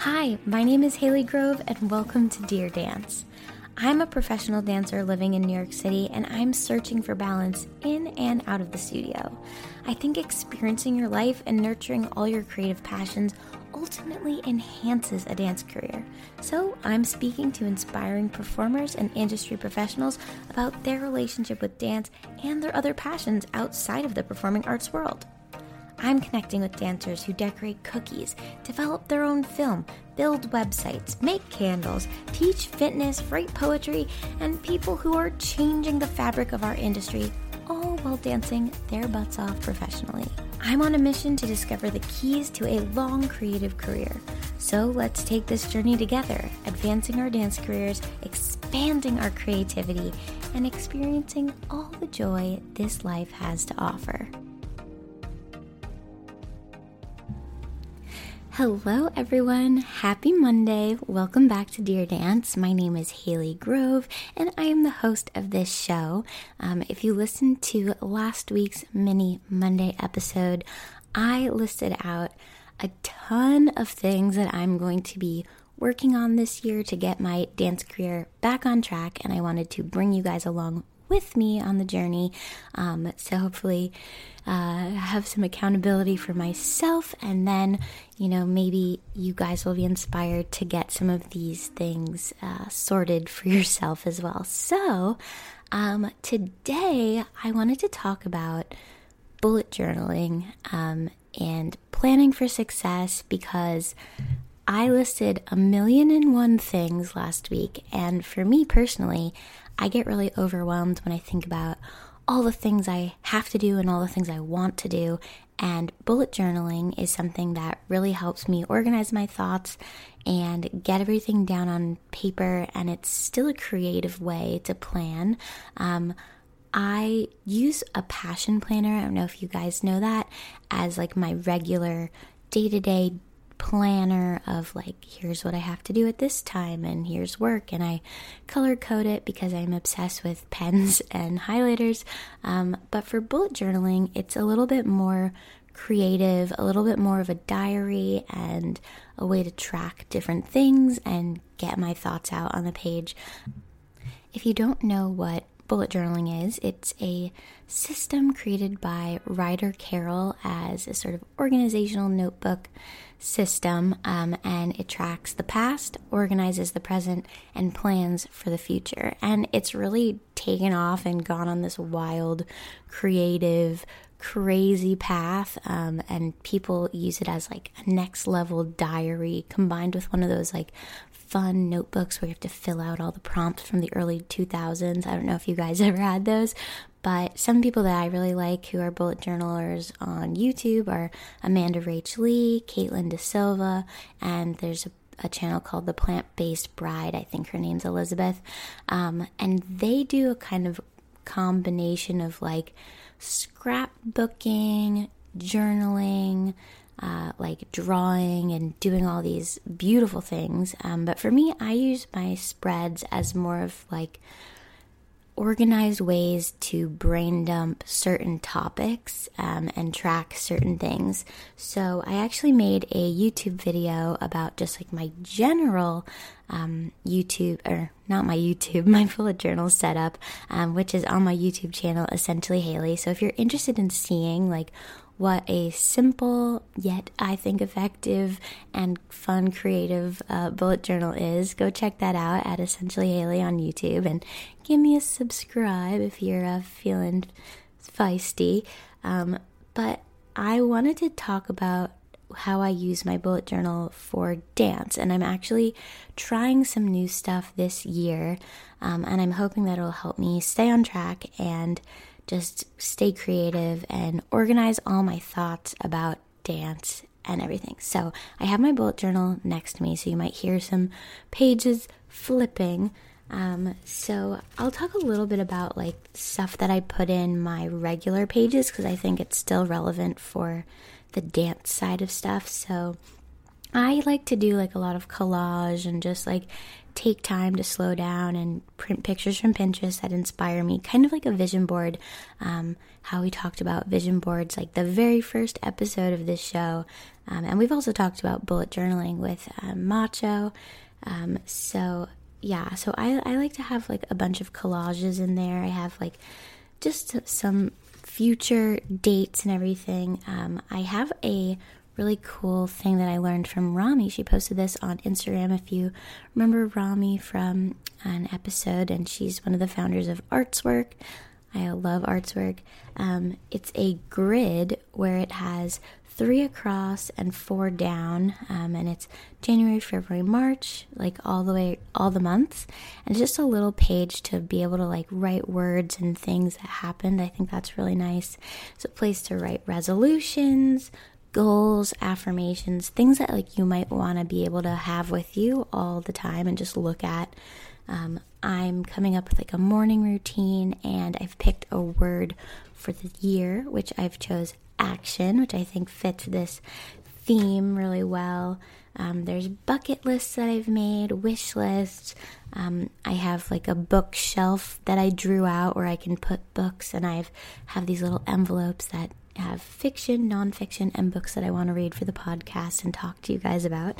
Hi, my name is Haley Grove, and welcome to Dear Dance. I'm a professional dancer living in New York City, and I'm searching for balance in and out of the studio. I think experiencing your life and nurturing all your creative passions ultimately enhances a dance career. So, I'm speaking to inspiring performers and industry professionals about their relationship with dance and their other passions outside of the performing arts world. I'm connecting with dancers who decorate cookies, develop their own film, build websites, make candles, teach fitness, write poetry, and people who are changing the fabric of our industry, all while dancing their butts off professionally. I'm on a mission to discover the keys to a long creative career. So let's take this journey together, advancing our dance careers, expanding our creativity, and experiencing all the joy this life has to offer. Hello, everyone. Happy Monday. Welcome back to Dear Dance. My name is Haley Grove, and I am the host of this show. Um, if you listened to last week's mini Monday episode, I listed out a ton of things that I'm going to be working on this year to get my dance career back on track, and I wanted to bring you guys along with me on the journey. Um, so hopefully, uh, have some accountability for myself, and then you know maybe you guys will be inspired to get some of these things uh, sorted for yourself as well. So um, today, I wanted to talk about bullet journaling um, and planning for success because I listed a million and one things last week, and for me personally, I get really overwhelmed when I think about all the things I have to do and all the things I want to do. And bullet journaling is something that really helps me organize my thoughts and get everything down on paper. And it's still a creative way to plan. Um, I use a passion planner. I don't know if you guys know that as like my regular day to day planner of like here's what I have to do at this time and here's work and I color code it because I'm obsessed with pens and highlighters. Um, but for bullet journaling it's a little bit more creative a little bit more of a diary and a way to track different things and get my thoughts out on the page. If you don't know what bullet journaling is. It's a system created by Ryder Carroll as a sort of organizational notebook system, um, and it tracks the past, organizes the present, and plans for the future. And it's really taken off and gone on this wild, creative, crazy path um, and people use it as like a next level diary combined with one of those like fun notebooks where you have to fill out all the prompts from the early 2000s. I don't know if you guys ever had those, but some people that I really like who are bullet journalers on YouTube are Amanda Rach Lee, Caitlin De Silva, and there's a a channel called The Plant Based Bride. I think her name's Elizabeth. Um, and they do a kind of combination of like scrapbooking, journaling, uh, like drawing and doing all these beautiful things. Um, but for me, I use my spreads as more of like organized ways to brain dump certain topics um, and track certain things. So I actually made a YouTube video about just like my general um, YouTube, or not my YouTube, my bullet journal setup, um, which is on my YouTube channel, essentially Haley. So if you're interested in seeing like what a simple yet I think effective and fun creative uh, bullet journal is, go check that out at Essentially Haley on YouTube and give me a subscribe if you're uh, feeling feisty. Um, but I wanted to talk about how I use my bullet journal for dance, and I'm actually trying some new stuff this year, um, and I'm hoping that it'll help me stay on track and just stay creative and organize all my thoughts about dance and everything. So I have my bullet journal next to me, so you might hear some pages flipping. Um, so I'll talk a little bit about like stuff that I put in my regular pages because I think it's still relevant for the dance side of stuff. So I like to do like a lot of collage and just like take time to slow down and print pictures from Pinterest that inspire me, kind of like a vision board. Um, how we talked about vision boards, like the very first episode of this show. Um, and we've also talked about bullet journaling with um, Macho. Um, so, yeah, so I, I like to have like a bunch of collages in there. I have like just some future dates and everything. Um, I have a really cool thing that I learned from Rami. She posted this on Instagram. If you remember Rami from an episode, and she's one of the founders of Artswrk. I love Artswrk. Um, it's a grid where it has three across and four down, um, and it's January, February, March, like all the way, all the months, and just a little page to be able to like write words and things that happened. I think that's really nice. It's a place to write resolutions, goals, affirmations, things that like you might want to be able to have with you all the time and just look at. Um, I'm coming up with like a morning routine and I've picked a word for the year, which I've chose action, which I think fits this theme really well. Um, there's bucket lists that I've made, wish lists. Um, I have like a bookshelf that I drew out where I can put books, and I've have these little envelopes that have fiction, nonfiction, and books that I want to read for the podcast and talk to you guys about.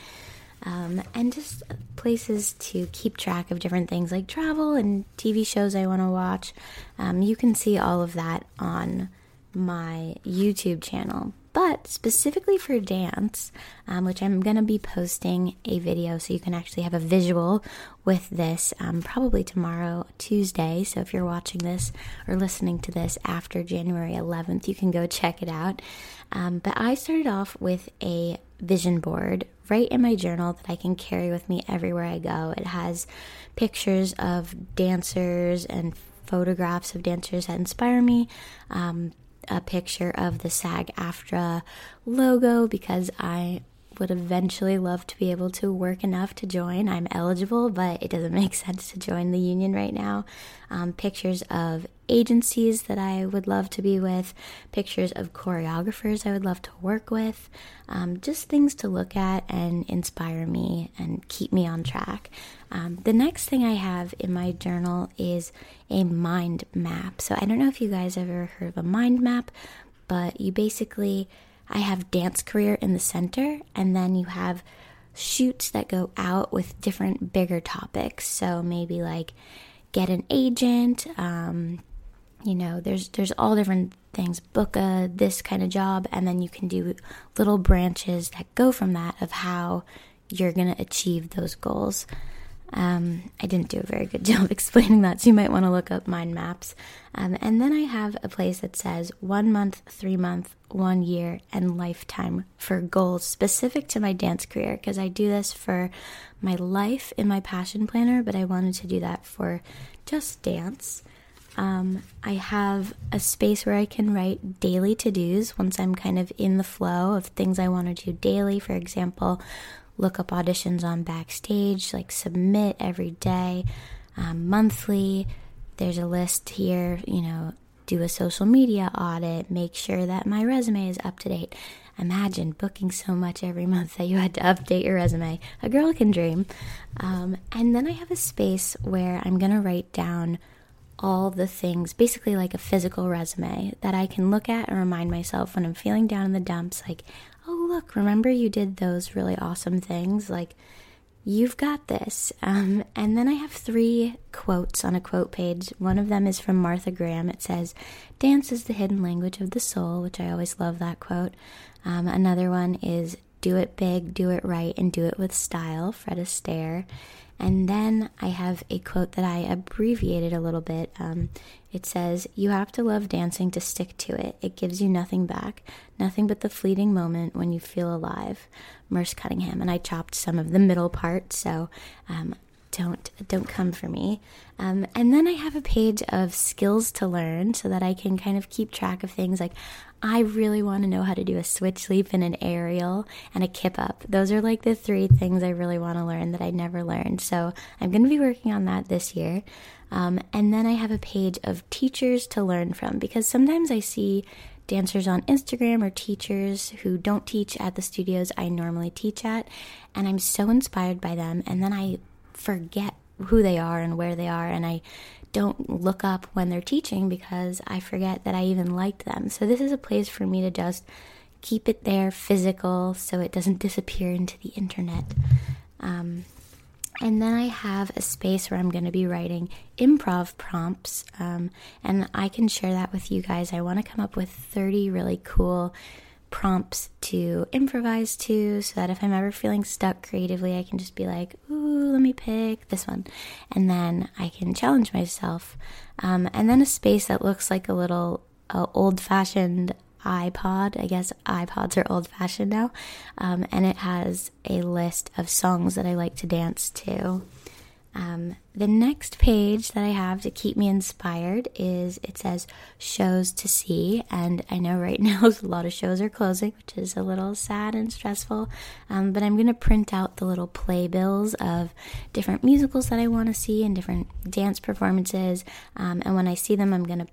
Um, and just places to keep track of different things like travel and TV shows I want to watch. Um, you can see all of that on my YouTube channel but specifically for dance, um, which I'm going to be posting a video so you can actually have a visual with this um, probably tomorrow, Tuesday. So if you're watching this or listening to this after January 11th, you can go check it out. Um, but I started off with a vision board right in my journal that I can carry with me everywhere I go. It has pictures of dancers and photographs of dancers that inspire me. Um, a picture of the SAG AFTRA logo because I would eventually love to be able to work enough to join. I'm eligible, but it doesn't make sense to join the union right now. Um, pictures of agencies that I would love to be with, pictures of choreographers I would love to work with, um, just things to look at and inspire me and keep me on track. Um, the next thing I have in my journal is a mind map. So I don't know if you guys ever heard of a mind map, but you basically I have dance career in the center, and then you have shoots that go out with different bigger topics. So maybe like get an agent. Um, you know, there's there's all different things. Book a this kind of job, and then you can do little branches that go from that of how you're gonna achieve those goals. Um, I didn't do a very good job explaining that, so you might want to look up mind maps. Um, and then I have a place that says one month, three month, one year, and lifetime for goals specific to my dance career because I do this for my life in my passion planner, but I wanted to do that for just dance. Um, I have a space where I can write daily to dos once I'm kind of in the flow of things I want to do daily. For example, look up auditions on Backstage, like submit every day, um, monthly. There's a list here, you know, do a social media audit, make sure that my resume is up to date. Imagine booking so much every month that you had to update your resume. A girl can dream. Um, and then I have a space where I'm going to write down all the things, basically like a physical resume that I can look at and remind myself when I'm feeling down in the dumps, like, look, remember you did those really awesome things? Like, you've got this. Um, and then I have three quotes on a quote page. One of them is from Martha Graham. It says, Dance is the hidden language of the soul, which I always love that quote. Um, another one is, Do it big, do it right, and do it with style, Fred Astaire. And then I have a quote that I abbreviated a little bit. Um, it says, You have to love dancing to stick to it. It gives you nothing back, nothing but the fleeting moment when you feel alive. Merce Cunningham. And I chopped some of the middle part, so um, don't don't come for me. Um, and then I have a page of skills to learn so that I can kind of keep track of things like I really want to know how to do a switch leap and an aerial and a kip up. Those are like the three things I really want to learn that I never learned. So I'm going to be working on that this year. Um, and then I have a page of teachers to learn from because sometimes I see dancers on Instagram or teachers who don't teach at the studios I normally teach at, and I'm so inspired by them. And then I forget who they are and where they are, and I don't look up when they're teaching because I forget that I even liked them. So, this is a place for me to just keep it there physical so it doesn't disappear into the internet. Um, and then I have a space where I'm going to be writing improv prompts, um, and I can share that with you guys. I want to come up with 30 really cool prompts to improvise to so that if I'm ever feeling stuck creatively, I can just be like, ooh, let me pick this one. And then I can challenge myself. Um, and then a space that looks like a little uh, old fashioned iPod. I guess iPods are old fashioned now. Um, and it has a list of songs that I like to dance to. Um, the next page that I have to keep me inspired is it says shows to see, and I know right now a lot of shows are closing, which is a little sad and stressful. Um, but I'm going to print out the little playbills of different musicals that I want to see and different dance performances. Um, and when I see them, I'm going to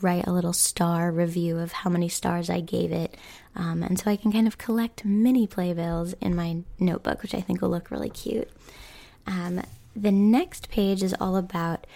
write a little star review of how many stars I gave it. Um, and so I can kind of collect mini playbills in my notebook, which I think will look really cute. Um, the next page is all about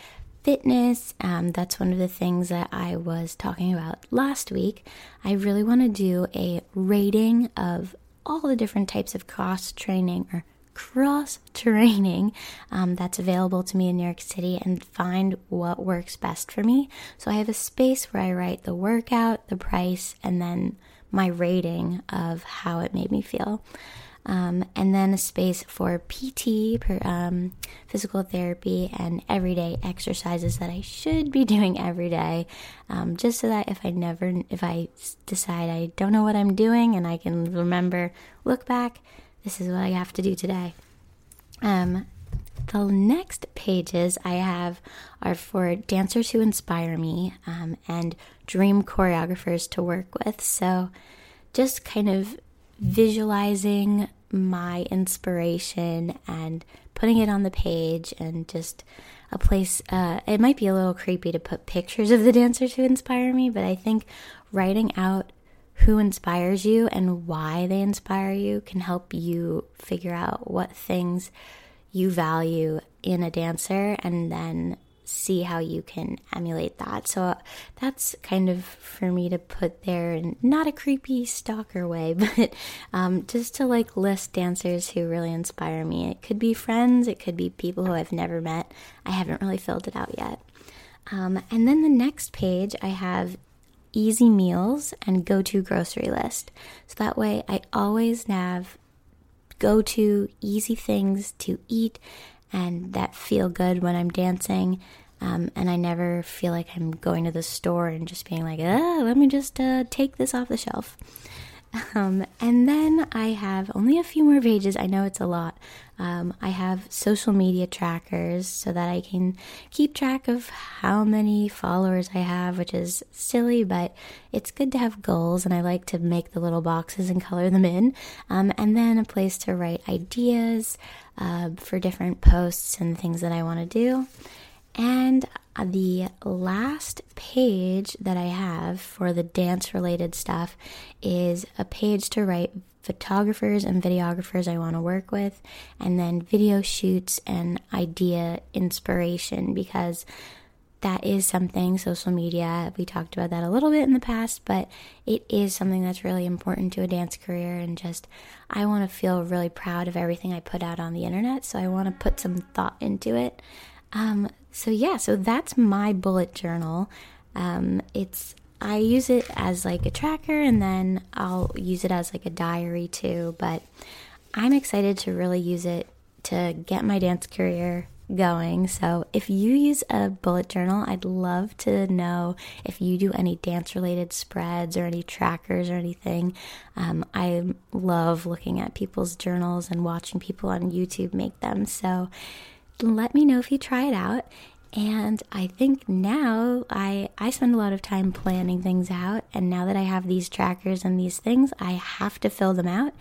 fitness. Um, that's one of the things that I was talking about last week. I really want to do a rating of all the different types of cross training or cross training um, that's available to me in New York City and find what works best for me. So I have a space where I write the workout, the price, and then my rating of how it made me feel. Um, and then a space for PT, per, um, physical therapy, and everyday exercises that I should be doing every day, um, just so that if I never, if I decide I don't know what I'm doing and I can remember, look back this is what I have to do today. Um, the next pages I have are for dancers who inspire me um, and dream choreographers to work with. So, just kind of visualizing my inspiration and putting it on the page and just a place. Uh, it might be a little creepy to put pictures of the dancers who inspire me, but I think writing out who inspires you and why they inspire you can help you figure out what things you value in a dancer and then see how you can emulate that. So that's kind of for me to put there in not a creepy stalker way, but um, just to like list dancers who really inspire me. It could be friends, it could be people who I've never met. I haven't really filled it out yet. Um, and then the next page, I have easy meals and go to grocery list. So that way I always have go to easy things to eat and that feel good when I'm dancing. Um, and I never feel like I'm going to the store and just being like, ah, let me just uh, take this off the shelf. Um, and then I have only a few more pages. I know it's a lot. Um, I have social media trackers so that I can keep track of how many followers I have, which is silly, but it's good to have goals. And I like to make the little boxes and color them in. Um, and then a place to write ideas uh, for different posts and things that I want to do. And the last page that I have for the dance related stuff is a page to write photographers and videographers I want to work with, and then video shoots and idea inspiration because that is something social media we talked about that a little bit in the past but it is something that's really important to a dance career and just i want to feel really proud of everything i put out on the internet so i want to put some thought into it um, so yeah, so that's my bullet journal. Um, it's I use it as like a tracker, and then I'll use it as like a diary too. But I'm excited to really use it to get my dance career going. So if you use a bullet journal, I'd love to know if you do any dance related spreads or any trackers or anything. Um, I love looking at people's journals and watching people on YouTube make them. So let me know if you try it out. And I think now I I spend a lot of time planning things out and now that I have these trackers and these things, I have to fill them out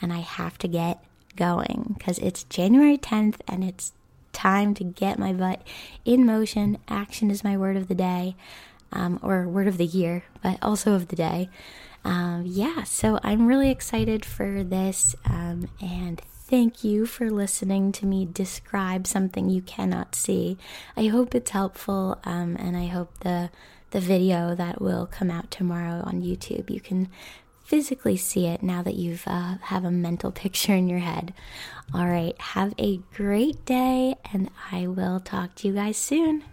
and I have to get going cuz it's January 10th and it's time to get my butt in motion. Action is my word of the day. Um, or word of the year, but also of the day. Um, yeah, so I'm really excited for this. Um, and thank you for listening to me describe something you cannot see. I hope it's helpful, um, and I hope the the video that will come out tomorrow on YouTube you can physically see it now that you've uh, have a mental picture in your head. All right, have a great day, and I will talk to you guys soon.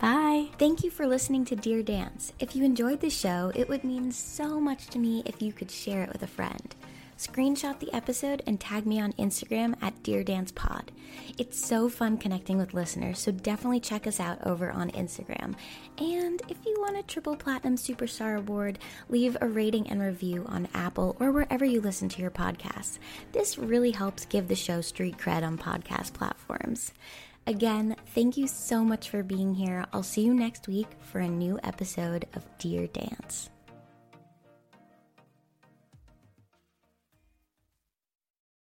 Bye. Thank you for listening to Dear Dance. If you enjoyed the show, it would mean so much to me if you could share it with a friend. Screenshot the episode and tag me on Instagram at Dear Dance Pod. It's so fun connecting with listeners, so definitely check us out over on Instagram. And if you want a Triple Platinum Superstar Award, leave a rating and review on Apple or wherever you listen to your podcasts. This really helps give the show street cred on podcast platforms. Again, thank you so much for being here. I'll see you next week for a new episode of Dear Dance.